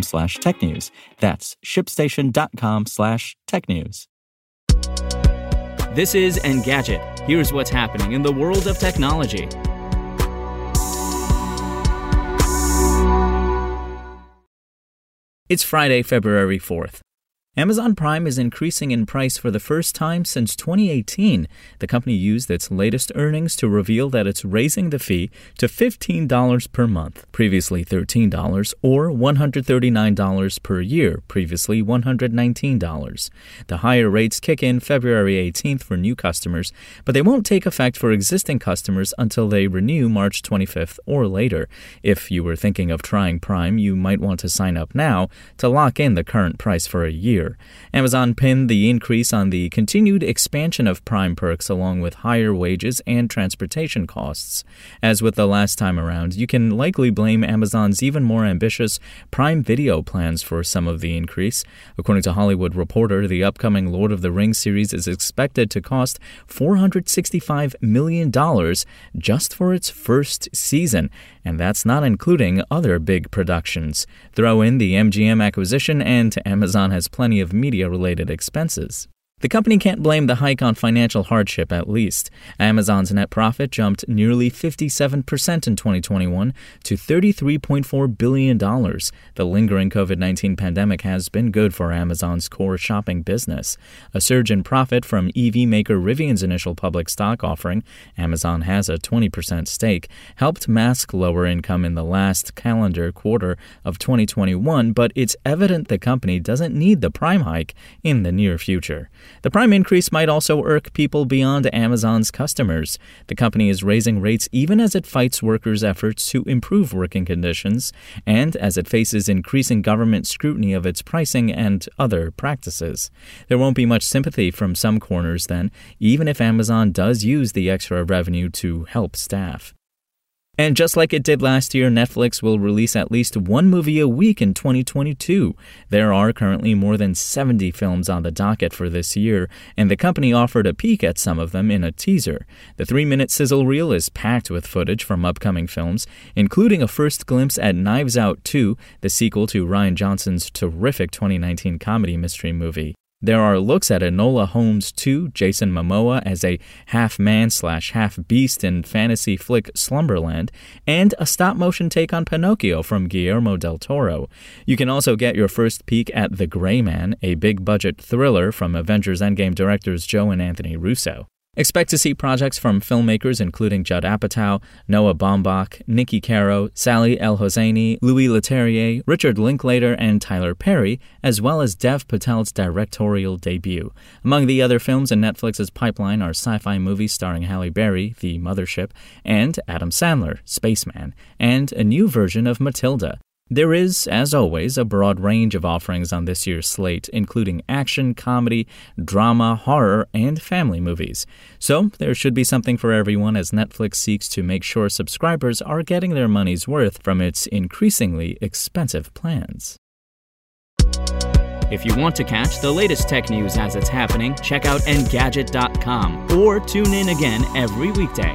slash technews. That's shipstation.com slash tech news. This is Engadget. Here's what's happening in the world of technology. It's Friday, February 4th. Amazon Prime is increasing in price for the first time since 2018. The company used its latest earnings to reveal that it's raising the fee to $15 per month, previously $13, or $139 per year, previously $119. The higher rates kick in February 18th for new customers, but they won't take effect for existing customers until they renew March 25th or later. If you were thinking of trying Prime, you might want to sign up now to lock in the current price for a year year. Amazon pinned the increase on the continued expansion of Prime perks along with higher wages and transportation costs. As with the last time around, you can likely blame Amazon's even more ambitious Prime Video plans for some of the increase. According to Hollywood Reporter, the upcoming Lord of the Rings series is expected to cost $465 million just for its first season, and that's not including other big productions. Throw in the MGM acquisition, and Amazon has plenty of media related expenses. The company can't blame the hike on financial hardship, at least. Amazon's net profit jumped nearly 57% in 2021 to $33.4 billion. The lingering COVID 19 pandemic has been good for Amazon's core shopping business. A surge in profit from EV maker Rivian's initial public stock offering, Amazon has a 20% stake, helped mask lower income in the last calendar quarter of 2021, but it's evident the company doesn't need the prime hike in the near future. The prime increase might also irk people beyond Amazon's customers. The company is raising rates even as it fights workers' efforts to improve working conditions and as it faces increasing government scrutiny of its pricing and other practices. There won't be much sympathy from some corners then, even if Amazon does use the extra revenue to help staff. And just like it did last year, Netflix will release at least one movie a week in 2022. There are currently more than 70 films on the docket for this year, and the company offered a peek at some of them in a teaser. The three minute sizzle reel is packed with footage from upcoming films, including a first glimpse at Knives Out 2, the sequel to Rian Johnson's terrific 2019 comedy mystery movie. There are looks at Enola Holmes 2, Jason Momoa as a half man slash half beast in fantasy flick Slumberland, and a stop motion take on Pinocchio from Guillermo del Toro. You can also get your first peek at The Gray Man, a big budget thriller from Avengers Endgame directors Joe and Anthony Russo. Expect to see projects from filmmakers including Judd Apatow, Noah Baumbach, Niki Caro, Sally El Hosseini, Louis Leterrier, Richard Linklater, and Tyler Perry, as well as Dev Patel's directorial debut. Among the other films in Netflix's pipeline are sci-fi movies starring Halle Berry, The Mothership, and Adam Sandler, Spaceman, and a new version of Matilda. There is, as always, a broad range of offerings on this year's slate, including action, comedy, drama, horror, and family movies. So, there should be something for everyone as Netflix seeks to make sure subscribers are getting their money's worth from its increasingly expensive plans. If you want to catch the latest tech news as it's happening, check out Engadget.com or tune in again every weekday.